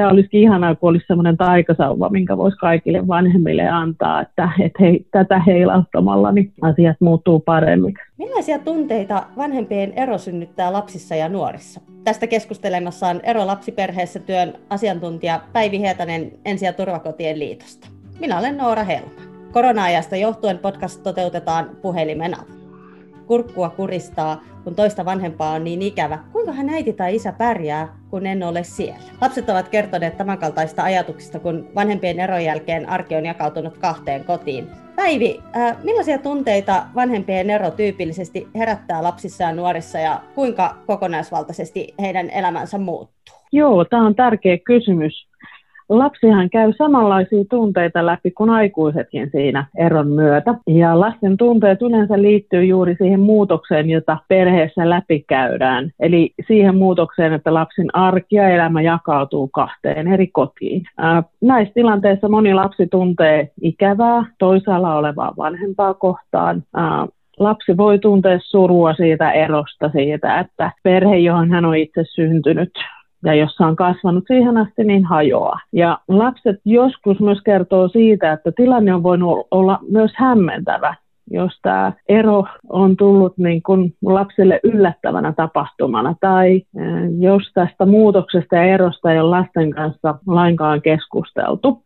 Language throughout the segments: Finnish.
se olisi ihanaa, kun olisi semmoinen taikasauva, minkä voisi kaikille vanhemmille antaa, että, että hei, tätä heilauttamalla niin asiat muuttuu paremmiksi. Millaisia tunteita vanhempien ero synnyttää lapsissa ja nuorissa? Tästä keskustelemassa on Ero lapsiperheessä työn asiantuntija Päivi Hietanen Ensi- ja turvakotien liitosta. Minä olen Noora Helma. Korona-ajasta johtuen podcast toteutetaan puhelimen avulla. Kurkkua kuristaa, kun toista vanhempaa on niin ikävä. Kuinka hän äiti tai isä pärjää, kun en ole siellä? Lapset ovat kertoneet tämänkaltaista ajatuksista, kun vanhempien eron jälkeen arki on jakautunut kahteen kotiin. Päivi, äh, millaisia tunteita vanhempien ero tyypillisesti herättää lapsissa ja nuorissa ja kuinka kokonaisvaltaisesti heidän elämänsä muuttuu? Joo, tämä on tärkeä kysymys lapsihan käy samanlaisia tunteita läpi kuin aikuisetkin siinä eron myötä. Ja lasten tunteet yleensä liittyy juuri siihen muutokseen, jota perheessä läpikäydään. Eli siihen muutokseen, että lapsen arki ja elämä jakautuu kahteen eri kotiin. Näissä tilanteissa moni lapsi tuntee ikävää toisaalla olevaa vanhempaa kohtaan. Lapsi voi tuntea surua siitä erosta, siitä, että perhe, johon hän on itse syntynyt, ja jossa on kasvanut siihen asti, niin hajoaa. Ja lapset joskus myös kertoo siitä, että tilanne on voinut olla myös hämmentävä jos tämä ero on tullut niin kuin lapselle yllättävänä tapahtumana tai jos tästä muutoksesta ja erosta ei ole lasten kanssa lainkaan keskusteltu.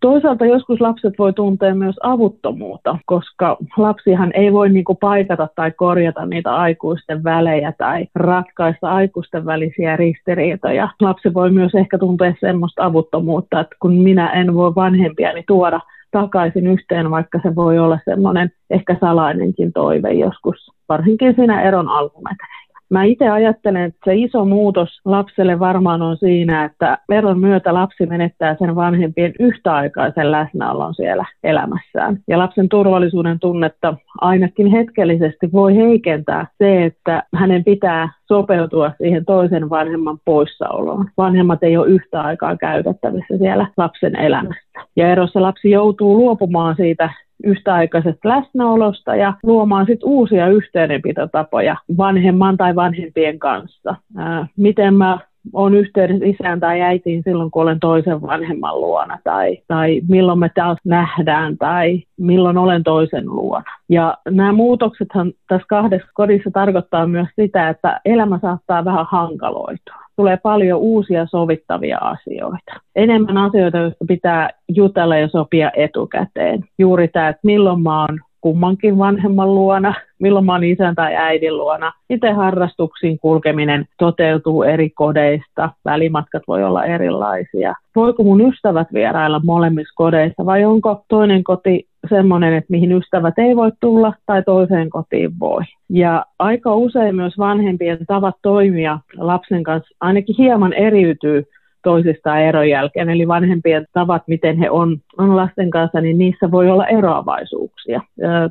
Toisaalta joskus lapset voi tuntea myös avuttomuutta, koska lapsihan ei voi niin kuin paikata tai korjata niitä aikuisten välejä tai ratkaista aikuisten välisiä ristiriitoja. Lapsi voi myös ehkä tuntea semmoista avuttomuutta, että kun minä en voi vanhempiani tuoda takaisin yhteen, vaikka se voi olla semmoinen ehkä salainenkin toive joskus, varsinkin siinä eron alkumetreillä. Mä itse ajattelen, että se iso muutos lapselle varmaan on siinä, että veron myötä lapsi menettää sen vanhempien yhtäaikaisen läsnäolon siellä elämässään. Ja lapsen turvallisuuden tunnetta ainakin hetkellisesti voi heikentää se, että hänen pitää sopeutua siihen toisen vanhemman poissaoloon. Vanhemmat ei ole yhtä aikaa käytettävissä siellä lapsen elämässä. Ja erossa lapsi joutuu luopumaan siitä yhtäaikaisesta läsnäolosta ja luomaan sit uusia yhteydenpitotapoja vanhemman tai vanhempien kanssa. Ää, miten mä on yhteydessä isään tai äitiin silloin, kun olen toisen vanhemman luona, tai, tai milloin me taas nähdään, tai milloin olen toisen luona. Ja nämä muutoksethan tässä kahdessa kodissa tarkoittaa myös sitä, että elämä saattaa vähän hankaloitua. Tulee paljon uusia sovittavia asioita. Enemmän asioita, joista pitää jutella ja sopia etukäteen. Juuri tämä, että milloin mä oon kummankin vanhemman luona, milloin mä oon isän tai äidin luona. Miten harrastuksiin kulkeminen toteutuu eri kodeista, välimatkat voi olla erilaisia. Voiko mun ystävät vierailla molemmissa kodeissa vai onko toinen koti semmoinen, että mihin ystävät ei voi tulla tai toiseen kotiin voi. Ja aika usein myös vanhempien tavat toimia lapsen kanssa ainakin hieman eriytyy toisistaan eron jälkeen, eli vanhempien tavat, miten he on, on lasten kanssa, niin niissä voi olla eroavaisuuksia.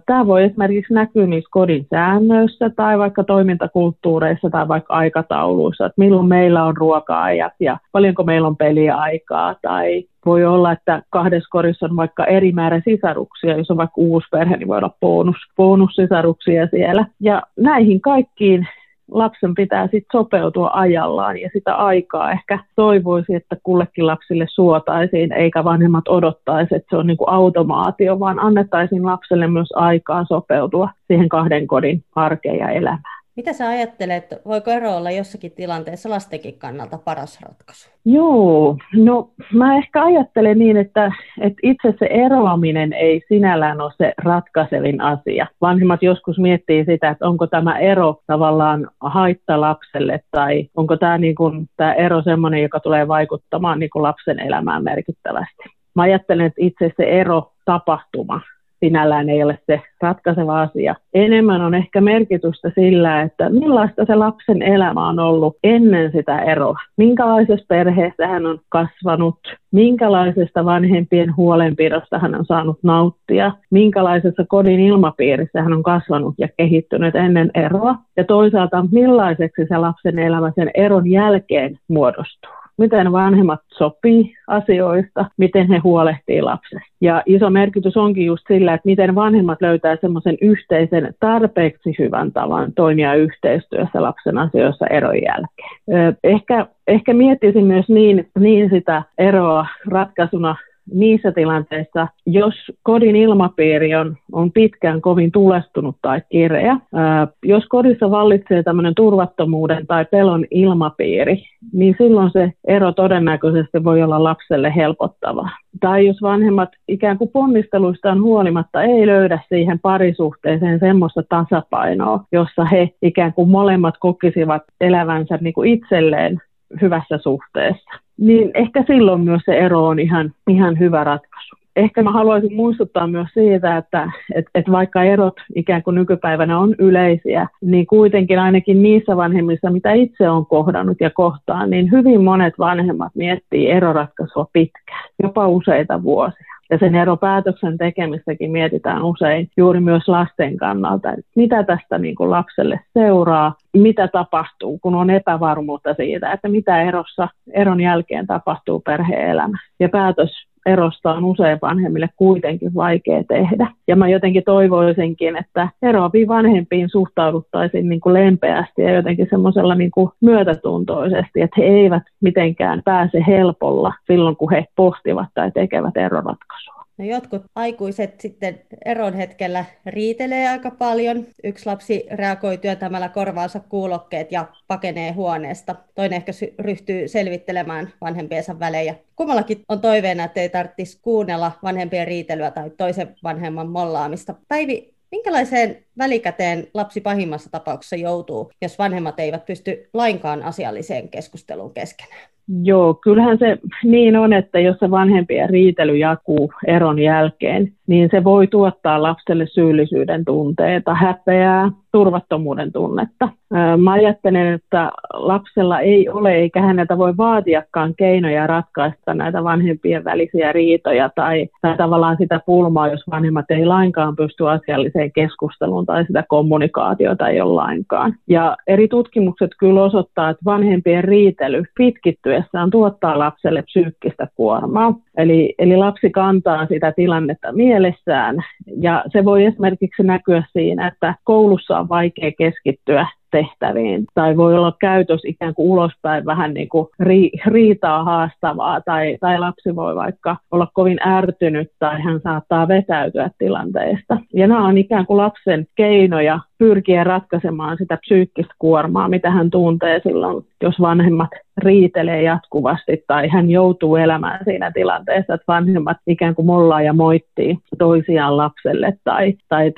Tämä voi esimerkiksi näkyä niissä kodin säännöissä tai vaikka toimintakulttuureissa tai vaikka aikatauluissa, että milloin meillä on ruoka-ajat ja paljonko meillä on peliaikaa tai voi olla, että kahdessa korissa on vaikka eri määrä sisaruksia, jos on vaikka uusi perhe, niin voi olla bonus, bonussisaruksia siellä. Ja näihin kaikkiin lapsen pitää sitten sopeutua ajallaan ja sitä aikaa ehkä toivoisi, että kullekin lapsille suotaisiin, eikä vanhemmat odottaisi, että se on niin kuin automaatio, vaan annettaisiin lapselle myös aikaa sopeutua siihen kahden kodin arkeen ja elämään. Mitä sä ajattelet, voiko ero olla jossakin tilanteessa lastenkin kannalta paras ratkaisu? Joo, no mä ehkä ajattelen niin, että, että itse se eroaminen ei sinällään ole se ratkaisevin asia. Vanhemmat joskus miettii sitä, että onko tämä ero tavallaan haitta lapselle tai onko tämä, niin kuin, tämä ero sellainen, joka tulee vaikuttamaan niin kuin lapsen elämään merkittävästi. Mä ajattelen, että itse se ero tapahtuma sinällään ei ole se ratkaiseva asia. Enemmän on ehkä merkitystä sillä, että millaista se lapsen elämä on ollut ennen sitä eroa. Minkälaisessa perheessä hän on kasvanut, minkälaisesta vanhempien huolenpidosta hän on saanut nauttia, minkälaisessa kodin ilmapiirissä hän on kasvanut ja kehittynyt ennen eroa, ja toisaalta millaiseksi se lapsen elämä sen eron jälkeen muodostuu. Miten vanhemmat sopii asioista, miten he huolehtii lapsesta. Ja iso merkitys onkin just sillä, että miten vanhemmat löytää semmoisen yhteisen tarpeeksi hyvän tavan toimia yhteistyössä lapsen asioissa eron jälkeen. Ehkä, ehkä miettisin myös niin, niin sitä eroa ratkaisuna niissä tilanteissa, jos kodin ilmapiiri on, on pitkään kovin tulestunut tai kireä, ää, jos kodissa vallitsee tämmöinen turvattomuuden tai pelon ilmapiiri, niin silloin se ero todennäköisesti voi olla lapselle helpottava. Tai jos vanhemmat ikään kuin ponnisteluistaan huolimatta ei löydä siihen parisuhteeseen semmoista tasapainoa, jossa he ikään kuin molemmat kokisivat elävänsä niin kuin itselleen hyvässä suhteessa niin ehkä silloin myös se ero on ihan, ihan hyvä ratkaisu. Ehkä mä haluaisin muistuttaa myös siitä, että et, et vaikka erot ikään kuin nykypäivänä on yleisiä, niin kuitenkin ainakin niissä vanhemmissa, mitä itse on kohdannut ja kohtaan, niin hyvin monet vanhemmat miettii eroratkaisua pitkään, jopa useita vuosia. Ja sen eropäätöksen tekemistäkin mietitään usein juuri myös lasten kannalta, että mitä tästä niin kuin lapselle seuraa, mitä tapahtuu, kun on epävarmuutta siitä, että mitä erossa, eron jälkeen tapahtuu perhe-elämässä. Ja päätös erosta on usein vanhemmille kuitenkin vaikea tehdä. Ja mä jotenkin toivoisinkin, että eroaviin vanhempiin suhtauduttaisiin niin kuin lempeästi ja jotenkin semmoisella niin myötätuntoisesti, että he eivät mitenkään pääse helpolla silloin, kun he pohtivat tai tekevät eroratkaisua. No jotkut aikuiset sitten eron hetkellä riitelee aika paljon. Yksi lapsi reagoi työtämällä korvaansa kuulokkeet ja pakenee huoneesta. Toinen ehkä ryhtyy selvittelemään vanhempiensa välejä. Kummallakin on toiveena, että ei tarvitsisi kuunnella vanhempien riitelyä tai toisen vanhemman mollaamista. Päivi, minkälaiseen välikäteen lapsi pahimmassa tapauksessa joutuu, jos vanhemmat eivät pysty lainkaan asialliseen keskusteluun keskenään? Joo, kyllähän se niin on, että jos se vanhempien riitely jakuu eron jälkeen, niin se voi tuottaa lapselle syyllisyyden tunteita, häpeää, turvattomuuden tunnetta. Mä ajattelen, että lapsella ei ole eikä häneltä voi vaatiakaan keinoja ratkaista näitä vanhempien välisiä riitoja tai, tai tavallaan sitä pulmaa, jos vanhemmat ei lainkaan pysty asialliseen keskusteluun tai sitä kommunikaatiota ei ole lainkaan. Ja eri tutkimukset kyllä osoittaa, että vanhempien riitely pitkittyessään tuottaa lapselle psyykkistä kuormaa. Eli, eli lapsi kantaa sitä tilannetta mielessään ja se voi esimerkiksi näkyä siinä, että koulussa on vaikea keskittyä tehtäviin, tai voi olla käytös ikään kuin ulospäin vähän niin kuin ri, riitaa haastavaa, tai, tai lapsi voi vaikka olla kovin ärtynyt, tai hän saattaa vetäytyä tilanteesta. Ja nämä on ikään kuin lapsen keinoja pyrkiä ratkaisemaan sitä psyykkistä kuormaa, mitä hän tuntee silloin, jos vanhemmat riitelee jatkuvasti tai hän joutuu elämään siinä tilanteessa, että vanhemmat ikään kuin mollaa ja moittii toisiaan lapselle tai, tai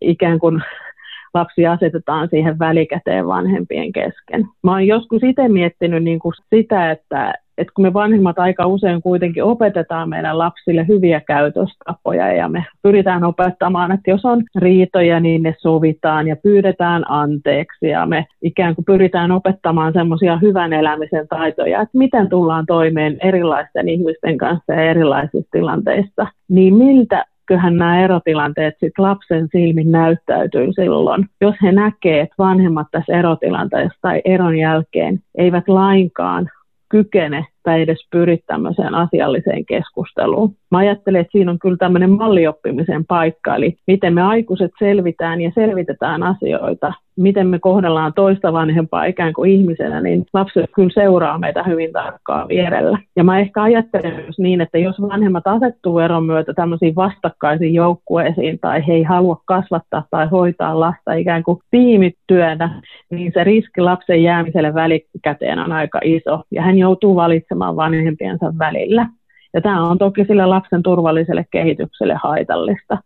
ikään kuin lapsi asetetaan siihen välikäteen vanhempien kesken. Mä oon joskus itse miettinyt niin kuin sitä, että, että kun me vanhemmat aika usein kuitenkin opetetaan meidän lapsille hyviä käytöstapoja ja me pyritään opettamaan, että jos on riitoja, niin ne sovitaan ja pyydetään anteeksi ja me ikään kuin pyritään opettamaan semmoisia hyvän elämisen taitoja, että miten tullaan toimeen erilaisten ihmisten kanssa ja erilaisissa tilanteissa, niin miltä eiköhän nämä erotilanteet sit lapsen silmin näyttäytyy silloin, jos he näkee, että vanhemmat tässä erotilanteessa tai eron jälkeen eivät lainkaan kykene tai edes pyri tämmöiseen asialliseen keskusteluun. Mä ajattelen, että siinä on kyllä tämmöinen mallioppimisen paikka, eli miten me aikuiset selvitään ja selvitetään asioita, miten me kohdellaan toista vanhempaa ikään kuin ihmisenä, niin lapset kyllä seuraa meitä hyvin tarkkaan vierellä. Ja mä ehkä ajattelen myös niin, että jos vanhemmat asettuu eron myötä tämmöisiin vastakkaisiin joukkueisiin tai he ei halua kasvattaa tai hoitaa lasta ikään kuin tiimityönä, niin se riski lapsen jäämiselle välikäteen on aika iso ja hän joutuu valitsemaan vanhempiensa välillä. Ja tämä on toki sille lapsen turvalliselle kehitykselle haitallista.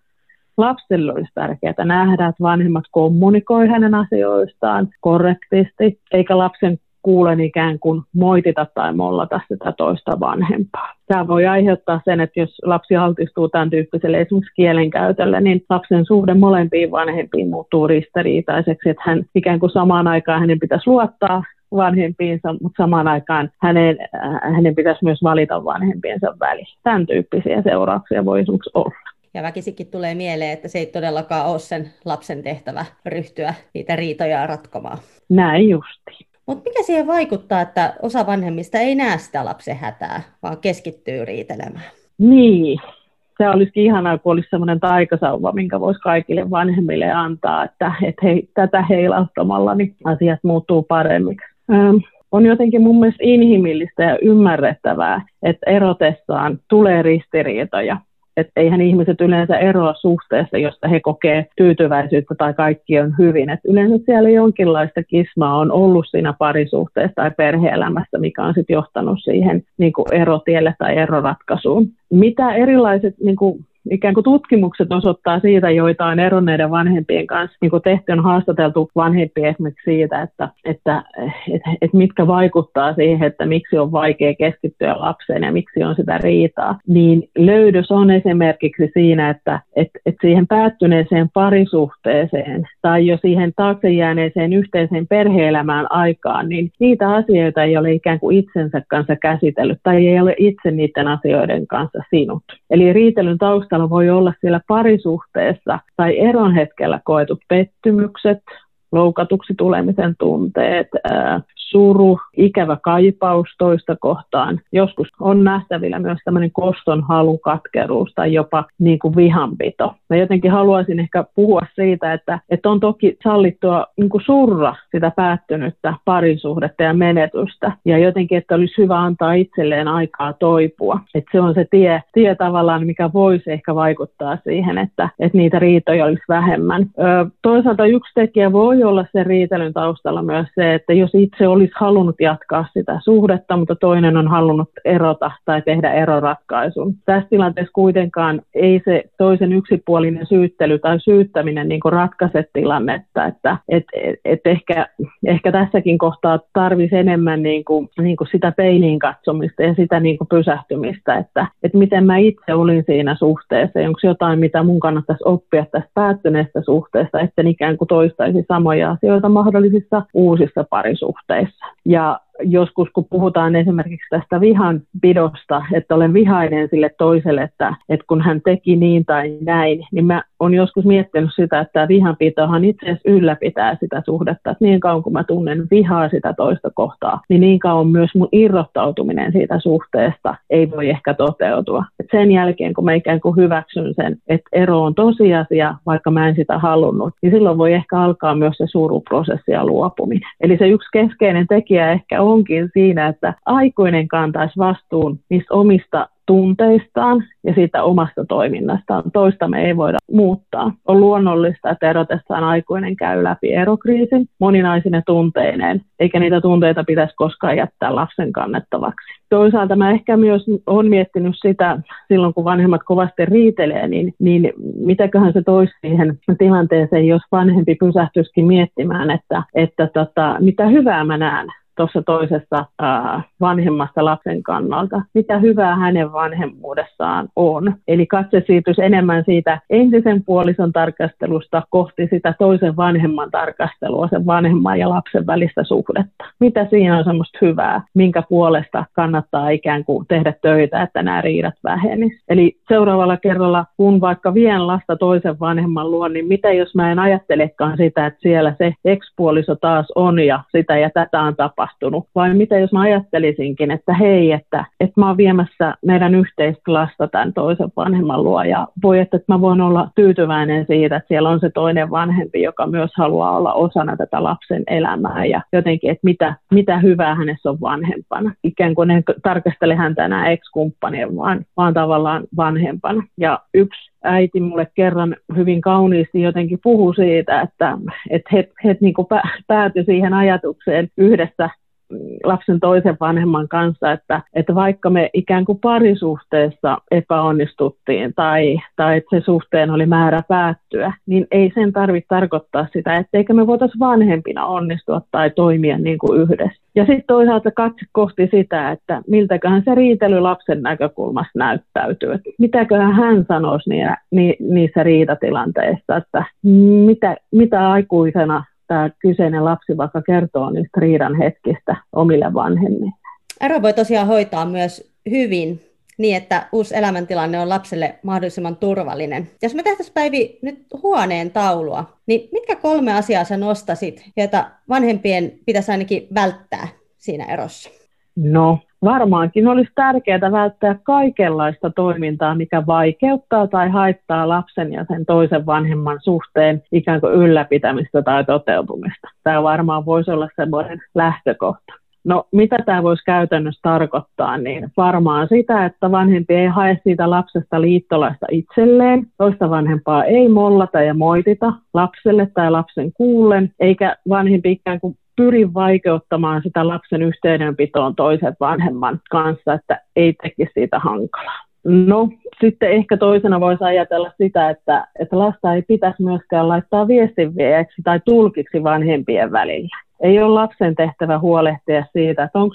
Lapselle olisi tärkeää nähdä, että vanhemmat kommunikoi hänen asioistaan korrektisti, eikä lapsen kuulen ikään kuin moitita tai mollata sitä toista vanhempaa. Tämä voi aiheuttaa sen, että jos lapsi altistuu tämän tyyppiselle esimerkiksi kielenkäytölle, niin lapsen suhde molempiin vanhempiin muuttuu ristiriitaiseksi, että hän ikään kuin samaan aikaan hänen pitäisi luottaa vanhempiinsa, mutta samaan aikaan hänen, äh, hänen pitäisi myös valita vanhempiensa väliin. Tämän tyyppisiä seurauksia voi olla. Ja väkisikin tulee mieleen, että se ei todellakaan ole sen lapsen tehtävä ryhtyä niitä riitoja ratkomaan. Näin justi. Mutta mikä siihen vaikuttaa, että osa vanhemmista ei näe sitä lapsen hätää, vaan keskittyy riitelemään? Niin, se olisikin ihanaa, kun olisi sellainen taikasauva, minkä voisi kaikille vanhemmille antaa, että, että hei, tätä heilauttamalla niin asiat muuttuu paremmiksi. On jotenkin mun mielestä inhimillistä ja ymmärrettävää, että erotessaan tulee ristiriitoja että eihän ihmiset yleensä eroa suhteessa, josta he kokee tyytyväisyyttä tai kaikki on hyvin. Et yleensä siellä jonkinlaista kismaa on ollut siinä parisuhteessa tai perheelämässä, mikä on sitten johtanut siihen niin erotielle tai eroratkaisuun. Mitä erilaiset niin kuin ikään kuin tutkimukset osoittaa siitä, joita on eronneiden vanhempien kanssa niin kuin tehty, on haastateltu vanhempia esimerkiksi siitä, että, että, että, että mitkä vaikuttaa siihen, että miksi on vaikea keskittyä lapseen ja miksi on sitä riitaa, niin löydös on esimerkiksi siinä, että, että, että siihen päättyneeseen parisuhteeseen tai jo siihen taakse jääneeseen yhteiseen perheelämään aikaan, niin niitä asioita ei ole ikään kuin itsensä kanssa käsitellyt tai ei ole itse niiden asioiden kanssa sinut. Eli riitelyn tausta taustalla voi olla siellä parisuhteessa tai eron hetkellä koetut pettymykset, loukatuksi tulemisen tunteet, suru, ikävä kaipaus toista kohtaan. Joskus on nähtävillä myös tämmöinen koston halu, katkeruus tai jopa niin kuin vihanpito. Mä jotenkin haluaisin ehkä puhua siitä, että, että on toki sallittua niin kuin surra sitä päättynyttä parisuhdetta ja menetystä. Ja jotenkin, että olisi hyvä antaa itselleen aikaa toipua. Että se on se tie, tie tavallaan, mikä voisi ehkä vaikuttaa siihen, että, että niitä riitoja olisi vähemmän. Ö, toisaalta yksi tekijä voi olla se riitelyn taustalla myös se, että jos itse olisi halunnut jatkaa sitä suhdetta, mutta toinen on halunnut erota tai tehdä eroratkaisun. Tässä tilanteessa kuitenkaan ei se toisen yksipuolinen syyttely tai syyttäminen niin ratkaise tilannetta, että et, et, et ehkä, ehkä tässäkin kohtaa tarvisi enemmän niin kuin, niin kuin sitä peiliin katsomista ja sitä niin kuin pysähtymistä, että, että miten mä itse olin siinä suhteessa, onko jotain, mitä mun kannattaisi oppia tästä päättyneestä suhteesta, että ikään kuin toistaisi samoja asioita mahdollisissa uusissa parisuhteissa. Ja joskus, kun puhutaan esimerkiksi tästä vihan pidosta, että olen vihainen sille toiselle, että, että kun hän teki niin tai näin, niin mä olen joskus miettinyt sitä, että vihanpitohan itse asiassa ylläpitää sitä suhdetta. Että niin kauan kun mä tunnen vihaa sitä toista kohtaa, niin niin kauan myös mun irrottautuminen siitä suhteesta ei voi ehkä toteutua. Et sen jälkeen, kun mä ikään kuin hyväksyn sen, että ero on tosiasia, vaikka mä en sitä halunnut, niin silloin voi ehkä alkaa myös se suruprosessi ja luopuminen. Eli se yksi keskeinen tekijä ehkä onkin siinä, että aikuinen kantaisi vastuun niistä omista tunteistaan ja siitä omasta toiminnastaan. Toista me ei voida muuttaa. On luonnollista, että erotessaan aikuinen käy läpi erokriisin moninaisine tunteineen, eikä niitä tunteita pitäisi koskaan jättää lapsen kannettavaksi. Toisaalta mä ehkä myös olen miettinyt sitä, silloin kun vanhemmat kovasti riitelee, niin, niin mitäköhän se toisi siihen tilanteeseen, jos vanhempi pysähtyisikin miettimään, että, että tota, mitä hyvää mä näen tuossa toisessa ää, vanhemmasta lapsen kannalta, mitä hyvää hänen vanhemmuudessaan on. Eli katse siirtyisi enemmän siitä entisen puolison tarkastelusta kohti sitä toisen vanhemman tarkastelua, sen vanhemman ja lapsen välistä suhdetta. Mitä siinä on semmoista hyvää, minkä puolesta kannattaa ikään kuin tehdä töitä, että nämä riidat vähenisivät. Eli seuraavalla kerralla, kun vaikka vien lasta toisen vanhemman luo, niin mitä jos mä en ajattelekaan sitä, että siellä se ekspuoliso taas on ja sitä ja tätä on tapahtunut tapahtunut, vai mitä jos mä ajattelisinkin, että hei, että, että mä oon viemässä meidän yhteistä lasta tämän toisen vanhemman luo, ja voi, että, että mä voin olla tyytyväinen siitä, että siellä on se toinen vanhempi, joka myös haluaa olla osana tätä lapsen elämää, ja jotenkin, että mitä, mitä hyvää hänessä on vanhempana. Ikään kuin en tarkastele häntä enää ex-kumppanien, vaan, vaan tavallaan vanhempana. Ja yksi äiti mulle kerran hyvin kauniisti jotenkin puhui siitä, että, että he, he niin kuin päätyi siihen ajatukseen yhdessä lapsen toisen vanhemman kanssa, että, että vaikka me ikään kuin parisuhteessa epäonnistuttiin tai, tai että se suhteen oli määrä päättyä, niin ei sen tarvitse tarkoittaa sitä, etteikö me voitaisiin vanhempina onnistua tai toimia niin kuin yhdessä. Ja sitten toisaalta katse kohti sitä, että miltäköhän se riitely lapsen näkökulmasta näyttäytyy. Että mitäköhän hän sanoisi niissä riitatilanteissa, että mitä, mitä aikuisena tämä kyseinen lapsi vaikka kertoo niistä riidan hetkistä omille vanhemmille. Ero voi tosiaan hoitaa myös hyvin niin, että uusi elämäntilanne on lapselle mahdollisimman turvallinen. Jos me tehtäisiin Päivi nyt huoneen taulua, niin mitkä kolme asiaa sä nostasit, joita vanhempien pitäisi ainakin välttää siinä erossa? No, varmaankin olisi tärkeää välttää kaikenlaista toimintaa, mikä vaikeuttaa tai haittaa lapsen ja sen toisen vanhemman suhteen ikään kuin ylläpitämistä tai toteutumista. Tämä varmaan voisi olla semmoinen lähtökohta. No mitä tämä voisi käytännössä tarkoittaa, niin varmaan sitä, että vanhempi ei hae siitä lapsesta liittolaista itselleen, toista vanhempaa ei mollata ja moitita lapselle tai lapsen kuullen, eikä vanhempi ikään kuin pyri vaikeuttamaan sitä lapsen yhteydenpitoon toisen vanhemman kanssa, että ei tekisi siitä hankalaa. No, sitten ehkä toisena voisi ajatella sitä, että, että lasta ei pitäisi myöskään laittaa viestinvieeksi tai tulkiksi vanhempien välillä. Ei ole lapsen tehtävä huolehtia siitä, että onko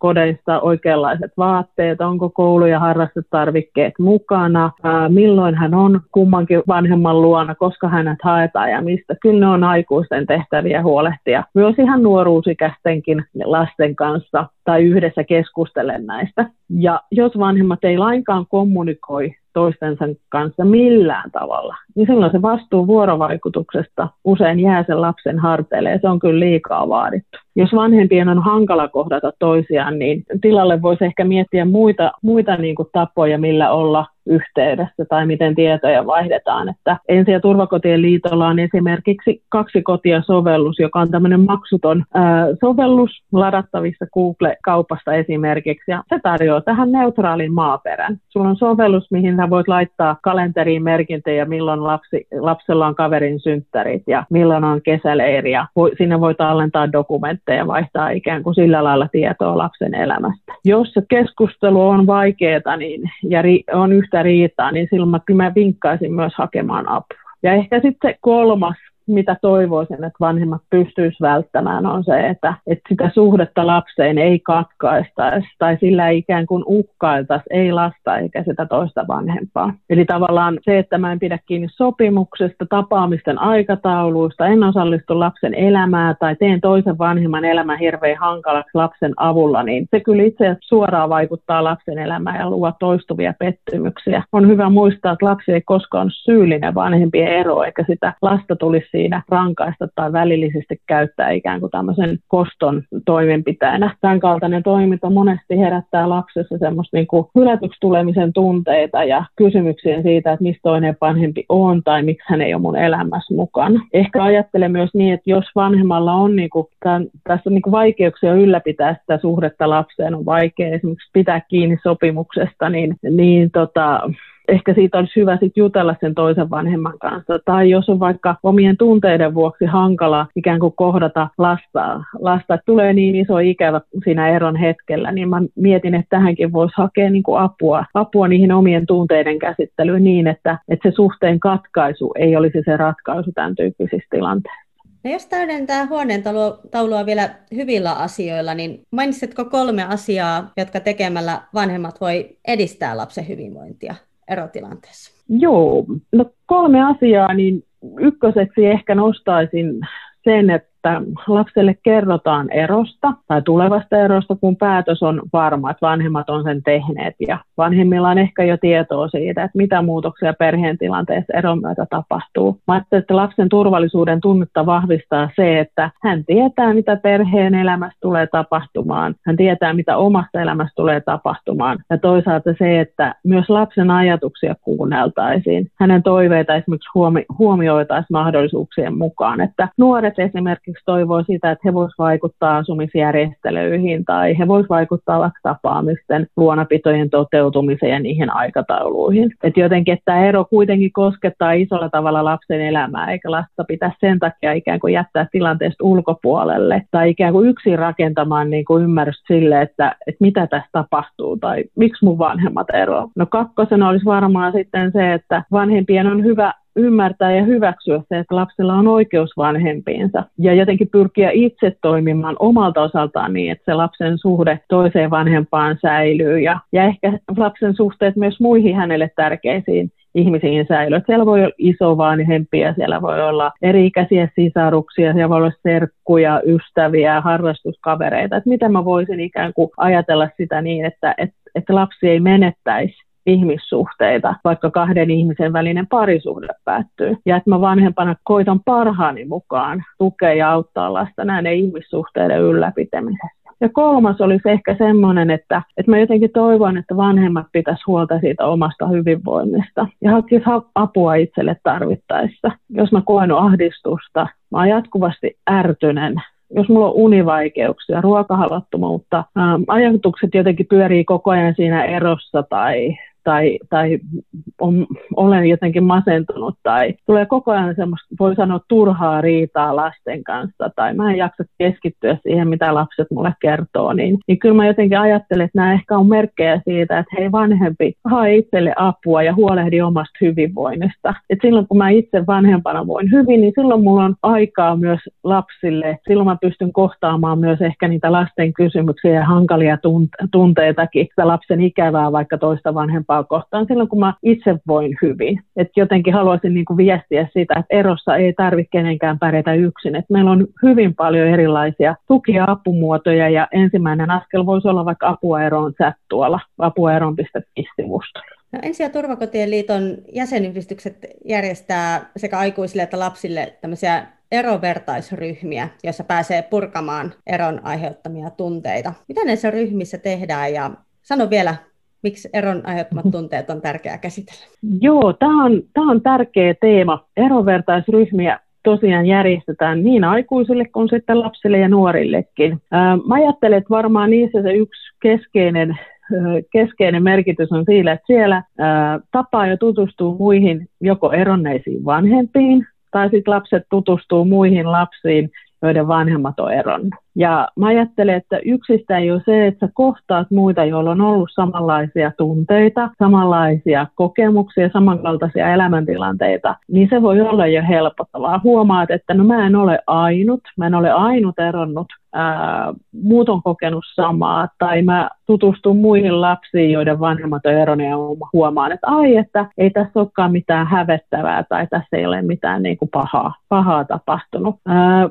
kodeissa oikeanlaiset vaatteet, onko koulu- ja harrastetarvikkeet mukana, milloin hän on kummankin vanhemman luona, koska hänet haetaan ja mistä. Kyllä ne on aikuisten tehtäviä huolehtia myös ihan nuoruusikäistenkin lasten kanssa tai yhdessä keskustellen näistä. Ja jos vanhemmat ei lainkaan kommunikoi toistensa kanssa millään tavalla, niin silloin se vastuu vuorovaikutuksesta usein jää sen lapsen harteille ja se on kyllä liikaa vaadittu. Jos vanhempien on hankala kohdata toisiaan, niin tilalle voisi ehkä miettiä muita, muita niin kuin tapoja, millä olla yhteydessä tai miten tietoja vaihdetaan. Että Ensi- ja turvakotien liitolla on esimerkiksi kaksi kotia sovellus, joka on tämmöinen maksuton ää, sovellus ladattavissa Google-kaupasta esimerkiksi. Ja se tarjoaa tähän neutraalin maaperän. Sulla on sovellus, mihin sä voit laittaa kalenteriin merkintöjä, milloin lapsi, lapsella on kaverin synttärit ja milloin on kesäleiri. Ja voi, sinne voit allentaa dokumentteja, vaihtaa ikään kuin sillä lailla tietoa lapsen elämästä. Jos se keskustelu on vaikeaa niin, ja ri, on yhtä riitaa, niin silloin mä, kyllä mä vinkkaisin myös hakemaan apua. Ja ehkä sitten kolmas mitä toivoisin, että vanhemmat pystyisivät välttämään, on se, että, että sitä suhdetta lapseen ei katkaistaisi tai sillä ei ikään kuin uhkailtaisi, ei lasta eikä sitä toista vanhempaa. Eli tavallaan se, että mä en pidä kiinni sopimuksesta, tapaamisten aikatauluista, en osallistu lapsen elämää tai teen toisen vanhemman elämän hirveän hankalaksi lapsen avulla, niin se kyllä itse asiassa suoraan vaikuttaa lapsen elämään ja luo toistuvia pettymyksiä. On hyvä muistaa, että lapsi ei koskaan ole syyllinen vanhempien ero, eikä sitä lasta tulisi siinä rankaista tai välillisesti käyttää ikään kuin tämmöisen koston toimenpiteenä. Tämän kaltainen toiminta monesti herättää lapsessa semmoista niin kuin hylätyksi tulemisen tunteita ja kysymyksiä siitä, että mistä toinen vanhempi on tai miksi hän ei ole mun elämässä mukana. Ehkä ajattelen myös niin, että jos vanhemmalla on niin kuin, tämän, tässä niin kuin vaikeuksia ylläpitää sitä suhdetta lapseen, on vaikea esimerkiksi pitää kiinni sopimuksesta, niin, niin tota, ehkä siitä olisi hyvä sit jutella sen toisen vanhemman kanssa. Tai jos on vaikka omien tunteiden vuoksi hankala ikään kuin kohdata lasta, lasta että tulee niin iso ikävä siinä eron hetkellä, niin mä mietin, että tähänkin voisi hakea niin kuin apua, apua niihin omien tunteiden käsittelyyn niin, että, että se suhteen katkaisu ei olisi se ratkaisu tämän tyyppisissä tilanteissa. No jos täydentää huoneen taulua vielä hyvillä asioilla, niin mainitsitko kolme asiaa, jotka tekemällä vanhemmat voi edistää lapsen hyvinvointia? Erotilanteessa? Joo, no kolme asiaa, niin ykköseksi ehkä nostaisin sen, että että lapselle kerrotaan erosta tai tulevasta erosta, kun päätös on varma, että vanhemmat on sen tehneet. Ja vanhemmilla on ehkä jo tietoa siitä, että mitä muutoksia perheen tilanteessa eron myötä tapahtuu. Mä ajattelen, että lapsen turvallisuuden tunnetta vahvistaa se, että hän tietää, mitä perheen elämässä tulee tapahtumaan, hän tietää, mitä omassa elämässä tulee tapahtumaan. Ja toisaalta se, että myös lapsen ajatuksia kuunneltaisiin, hänen toiveita esimerkiksi huomi- huomioitaisiin mahdollisuuksien mukaan, että nuoret esimerkiksi esimerkiksi toivoo sitä, että he voisivat vaikuttaa asumisjärjestelyihin tai he voisivat vaikuttaa tapaamisten luonapitojen toteutumiseen ja niihin aikatauluihin. Että jotenkin, että tämä ero kuitenkin koskettaa isolla tavalla lapsen elämää, eikä lasta pitää sen takia ikään kuin jättää tilanteesta ulkopuolelle tai ikään kuin yksin rakentamaan niin kuin ymmärrystä sille, että, että mitä tässä tapahtuu tai miksi mun vanhemmat eroavat. No kakkosena olisi varmaan sitten se, että vanhempien on hyvä ymmärtää ja hyväksyä se, että lapsella on oikeus vanhempiinsa ja jotenkin pyrkiä itse toimimaan omalta osaltaan niin, että se lapsen suhde toiseen vanhempaan säilyy ja, ja ehkä lapsen suhteet myös muihin hänelle tärkeisiin ihmisiin säilyy. Siellä voi olla isovanhempia, siellä voi olla eri-ikäisiä sisaruksia, siellä voi olla serkkuja, ystäviä, harrastuskavereita. Että miten mä voisin ikään kuin ajatella sitä niin, että, että, että lapsi ei menettäisi ihmissuhteita, vaikka kahden ihmisen välinen parisuhde päättyy. Ja että mä vanhempana koitan parhaani mukaan tukea ja auttaa lasta näiden ihmissuhteiden ylläpitämisessä. Ja kolmas olisi ehkä semmoinen, että, että mä jotenkin toivon, että vanhemmat pitäisi huolta siitä omasta hyvinvoinnista ja hakisi apua itselle tarvittaessa. Jos mä koen ahdistusta, mä oon jatkuvasti ärtynen, jos mulla on univaikeuksia, ruokahalottomuutta, ajatukset jotenkin pyörii koko ajan siinä erossa tai tai, tai on, olen jotenkin masentunut tai tulee koko ajan semmoista, voi sanoa, turhaa riitaa lasten kanssa tai mä en jaksa keskittyä siihen, mitä lapset mulle kertoo, niin, niin kyllä mä jotenkin ajattelen, että nämä ehkä on merkkejä siitä, että hei vanhempi, hae itselle apua ja huolehdi omasta hyvinvoinnista. Et silloin kun mä itse vanhempana voin hyvin, niin silloin mulla on aikaa myös lapsille. Silloin mä pystyn kohtaamaan myös ehkä niitä lasten kysymyksiä ja hankalia tunteitakin, sitä lapsen ikävää vaikka toista vanhempaa vanhempaa kohtaan silloin, kun mä itse voin hyvin. Et jotenkin haluaisin niin kuin viestiä sitä, että erossa ei tarvitse kenenkään pärjätä yksin. Et meillä on hyvin paljon erilaisia tuki- ja apumuotoja ja ensimmäinen askel voisi olla vaikka apua eroon chat tuolla apuaeroon.fi-sivustolla. No, Ensi- ja turvakotien liiton jäsenyhdistykset järjestää sekä aikuisille että lapsille tämmöisiä erovertaisryhmiä, joissa pääsee purkamaan eron aiheuttamia tunteita. Mitä näissä ryhmissä tehdään ja sano vielä miksi eron aiheuttamat tunteet on tärkeää käsitellä? Joo, tämä on, tämä on tärkeä teema. Erovertaisryhmiä tosiaan järjestetään niin aikuisille kuin sitten lapsille ja nuorillekin. Mä ajattelen, että varmaan niissä se yksi keskeinen keskeinen merkitys on siinä, että siellä tapaa ja tutustuu muihin joko eronneisiin vanhempiin, tai sitten lapset tutustuu muihin lapsiin, joiden vanhemmat on eronnut. Ja mä ajattelen, että yksistään jo se, että sä kohtaat muita, joilla on ollut samanlaisia tunteita, samanlaisia kokemuksia, samankaltaisia elämäntilanteita, niin se voi olla jo helpottavaa. Huomaat, että no mä en ole ainut, mä en ole ainut eronnut, ää, muut on kokenut samaa, tai mä tutustun muihin lapsiin, joiden vanhemmat on eronnut ja huomaan, että ai, että ei tässä olekaan mitään hävettävää tai tässä ei ole mitään niin kuin pahaa, pahaa tapahtunut. Ää,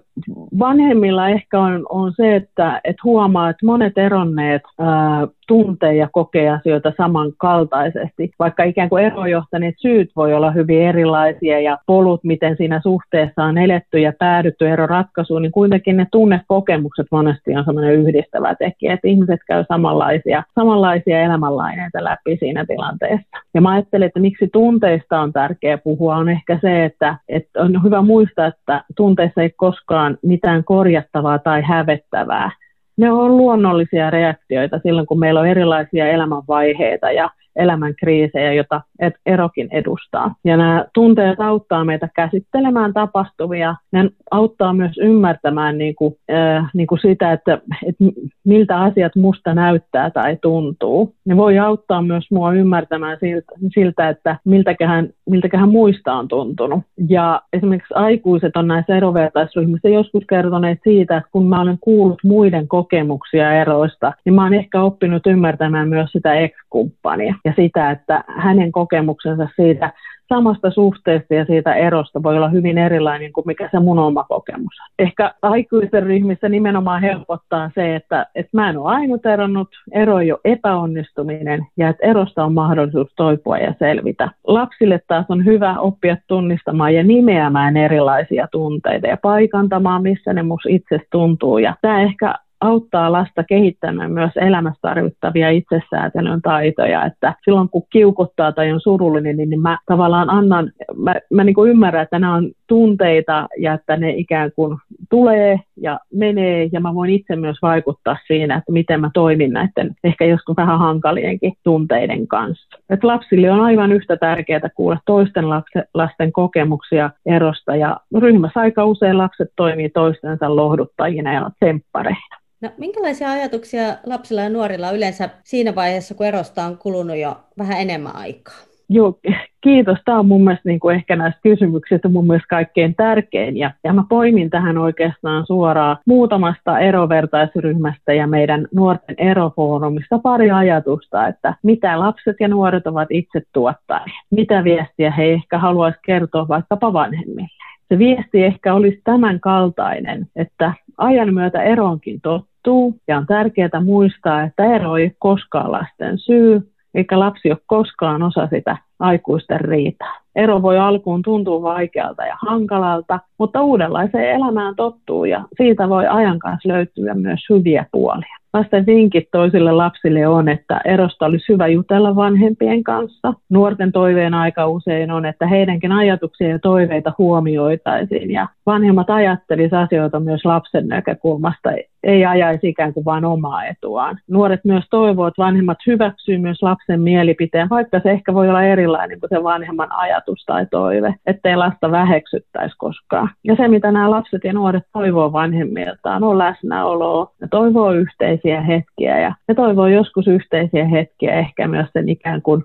vanhemmilla ehkä on, on se, että et huomaa, että monet eronneet ää, tuntee ja kokee asioita samankaltaisesti, vaikka ikään kuin erojohtaneet syyt voi olla hyvin erilaisia ja polut, miten siinä suhteessa on eletty ja päädytty eroratkaisuun, niin kuitenkin ne tunnekokemukset monesti on sellainen yhdistävä tekijä, että ihmiset käy samanlaisia, samanlaisia elämänlaineita läpi siinä tilanteessa. Ja mä ajattelen, että miksi tunteista on tärkeää puhua, on ehkä se, että, että on hyvä muistaa, että tunteissa ei koskaan mitään korjattavaa tai hävettävää. Ne on luonnollisia reaktioita silloin, kun meillä on erilaisia elämänvaiheita ja elämän kriisejä, joita erokin edustaa. Ja nämä tunteet auttaa meitä käsittelemään tapahtuvia, ne auttaa myös ymmärtämään niin kuin, äh, niin kuin sitä, että, että miltä asiat musta näyttää tai tuntuu. Ne voi auttaa myös mua ymmärtämään siltä, siltä että miltäköhän, miltäköhän muista on tuntunut. Ja esimerkiksi aikuiset on näissä erovertaisryhmissä joskus kertoneet siitä, että kun mä olen kuullut muiden kokemuksia eroista, niin mä oon ehkä oppinut ymmärtämään myös sitä ex-kumppania ja sitä, että hänen kokemuksensa siitä samasta suhteesta ja siitä erosta voi olla hyvin erilainen kuin mikä se mun oma kokemus on. Ehkä aikuisten ryhmissä nimenomaan helpottaa se, että, että mä en ole ainut eronnut, ero ei ole epäonnistuminen ja että erosta on mahdollisuus toipua ja selvitä. Lapsille taas on hyvä oppia tunnistamaan ja nimeämään erilaisia tunteita ja paikantamaan, missä ne mus itse tuntuu. Ja tämä ehkä auttaa lasta kehittämään myös elämässä tarvittavia itsesäätelyn taitoja, että silloin kun kiukuttaa tai on surullinen, niin, niin mä tavallaan annan, mä, mä niin kuin ymmärrän, että nämä on tunteita ja että ne ikään kuin tulee ja menee ja mä voin itse myös vaikuttaa siinä, että miten mä toimin näiden ehkä joskus vähän hankalienkin tunteiden kanssa. Et lapsille on aivan yhtä tärkeää kuulla toisten lasten kokemuksia erosta ja ryhmässä aika usein lapset toimii toistensa lohduttajina ja tsemppareina. No, minkälaisia ajatuksia lapsilla ja nuorilla yleensä siinä vaiheessa, kun erosta on kulunut jo vähän enemmän aikaa? Joo, kiitos. Tämä on mun mielestä niin kuin ehkä näistä kysymyksistä mun mielestä kaikkein tärkein. Ja, ja mä poimin tähän oikeastaan suoraan muutamasta erovertaisryhmästä ja meidän nuorten erofoorumista pari ajatusta, että mitä lapset ja nuoret ovat itse tuottaneet. Mitä viestiä he ehkä haluaisivat kertoa vaikkapa vanhemmille. Se viesti ehkä olisi tämän kaltainen, että ajan myötä eroonkin tottuu ja on tärkeää muistaa, että ero ei koskaan lasten syy, eikä lapsi ole koskaan osa sitä aikuisten riitaa. Ero voi alkuun tuntua vaikealta ja hankalalta, mutta uudenlaiseen elämään tottuu ja siitä voi ajan kanssa löytyä myös hyviä puolia. Lasten vinkit toisille lapsille on, että erosta olisi hyvä jutella vanhempien kanssa. Nuorten toiveen aika usein on, että heidänkin ajatuksia ja toiveita huomioitaisiin ja vanhemmat ajattelisivat asioita myös lapsen näkökulmasta, ei ajaisi ikään kuin vain omaa etuaan. Nuoret myös toivovat, että vanhemmat hyväksyvät myös lapsen mielipiteen, vaikka se ehkä voi olla erilainen kuin se vanhemman ajatus tai toive, ettei lasta väheksyttäisi koskaan. Ja se, mitä nämä lapset ja nuoret toivoo vanhemmiltaan, on läsnäoloa, ne toivoo yhteisiä hetkiä ja ne toivoo joskus yhteisiä hetkiä ehkä myös sen ikään kuin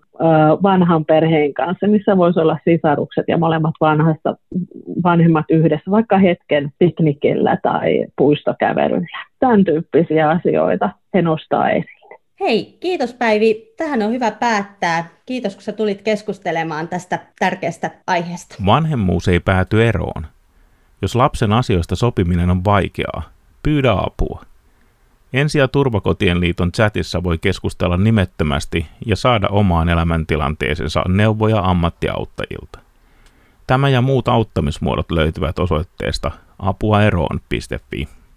vanhan perheen kanssa, missä voisi olla sisarukset ja molemmat vanhasta, vanhemmat yhdessä, vaikka hetken piknikillä tai puistokävelyllä. Tämän tyyppisiä asioita he nostaa esille. Hei, kiitos Päivi. Tähän on hyvä päättää. Kiitos, kun sä tulit keskustelemaan tästä tärkeästä aiheesta. Vanhemmuus ei pääty eroon. Jos lapsen asioista sopiminen on vaikeaa, pyydä apua. Ensi- ja turvakotien liiton chatissa voi keskustella nimettömästi ja saada omaan elämäntilanteeseensa neuvoja ammattiauttajilta. Tämä ja muut auttamismuodot löytyvät osoitteesta apuaeroon.fi.